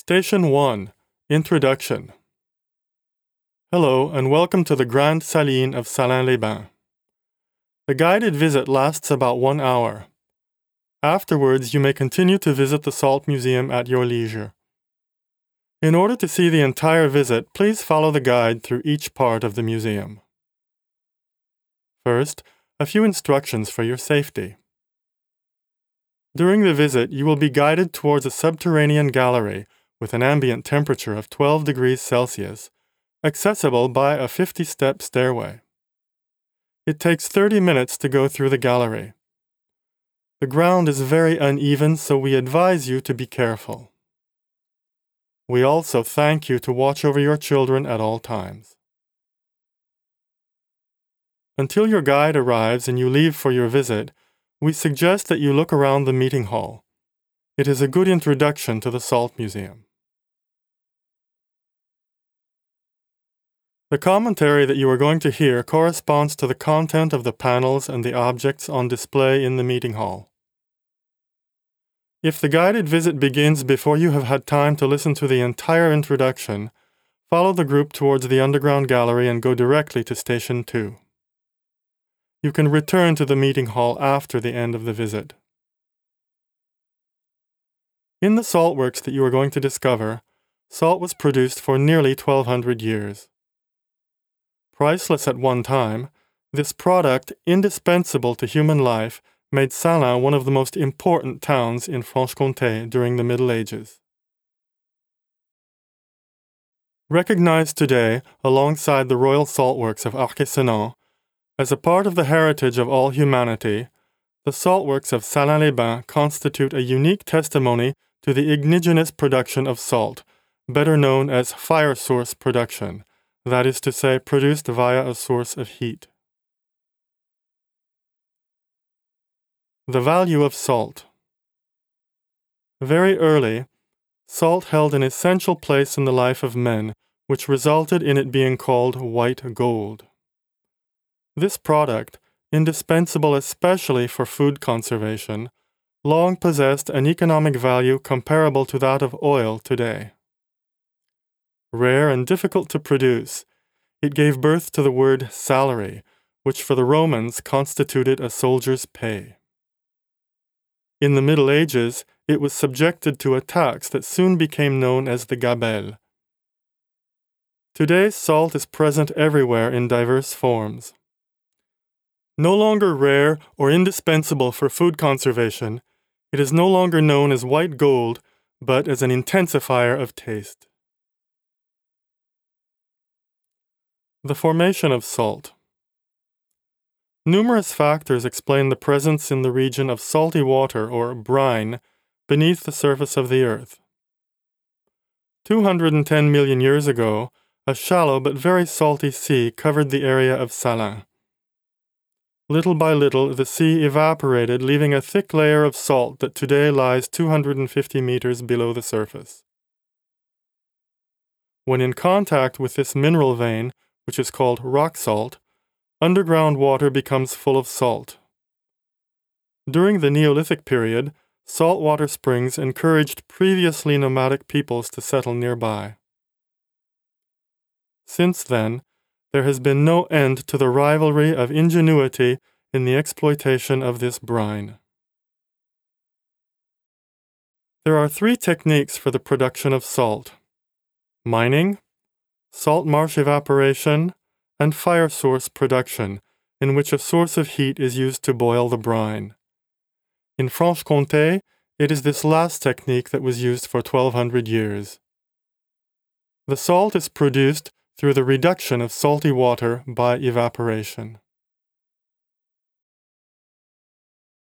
Station 1 Introduction Hello, and welcome to the Grande Saline of Salins les Bains. The guided visit lasts about one hour. Afterwards, you may continue to visit the Salt Museum at your leisure. In order to see the entire visit, please follow the guide through each part of the museum. First, a few instructions for your safety. During the visit, you will be guided towards a subterranean gallery with an ambient temperature of 12 degrees Celsius, accessible by a 50 step stairway. It takes 30 minutes to go through the gallery. The ground is very uneven, so we advise you to be careful. We also thank you to watch over your children at all times. Until your guide arrives and you leave for your visit, we suggest that you look around the meeting hall. It is a good introduction to the Salt Museum. The commentary that you are going to hear corresponds to the content of the panels and the objects on display in the meeting hall. If the guided visit begins before you have had time to listen to the entire introduction, follow the group towards the underground gallery and go directly to Station 2. You can return to the meeting hall after the end of the visit. In the salt works that you are going to discover, salt was produced for nearly 1200 years. Priceless at one time, this product, indispensable to human life, made Salins one of the most important towns in Franche-Comté during the Middle Ages. Recognized today alongside the Royal Salt Works of Arc-et-Senans, as a part of the heritage of all humanity, the salt works of Salins-les-Bains constitute a unique testimony to the ignigenous production of salt, better known as fire source production, that is to say, produced via a source of heat. The value of salt. Very early, salt held an essential place in the life of men, which resulted in it being called white gold. This product, indispensable especially for food conservation, long possessed an economic value comparable to that of oil today rare and difficult to produce, it gave birth to the word salary, which for the Romans constituted a soldier's pay. In the Middle Ages, it was subjected to a tax that soon became known as the gabelle. Today, salt is present everywhere in diverse forms. No longer rare or indispensable for food conservation, it is no longer known as white gold, but as an intensifier of taste. The formation of salt. Numerous factors explain the presence in the region of salty water or brine beneath the surface of the earth. 210 million years ago, a shallow but very salty sea covered the area of Salins. Little by little, the sea evaporated, leaving a thick layer of salt that today lies 250 meters below the surface. When in contact with this mineral vein, which is called rock salt, underground water becomes full of salt. During the Neolithic period, saltwater springs encouraged previously nomadic peoples to settle nearby. Since then, there has been no end to the rivalry of ingenuity in the exploitation of this brine. There are three techniques for the production of salt mining, salt marsh evaporation, and fire source production, in which a source of heat is used to boil the brine. In Franche Comté, it is this last technique that was used for 1200 years. The salt is produced through the reduction of salty water by evaporation.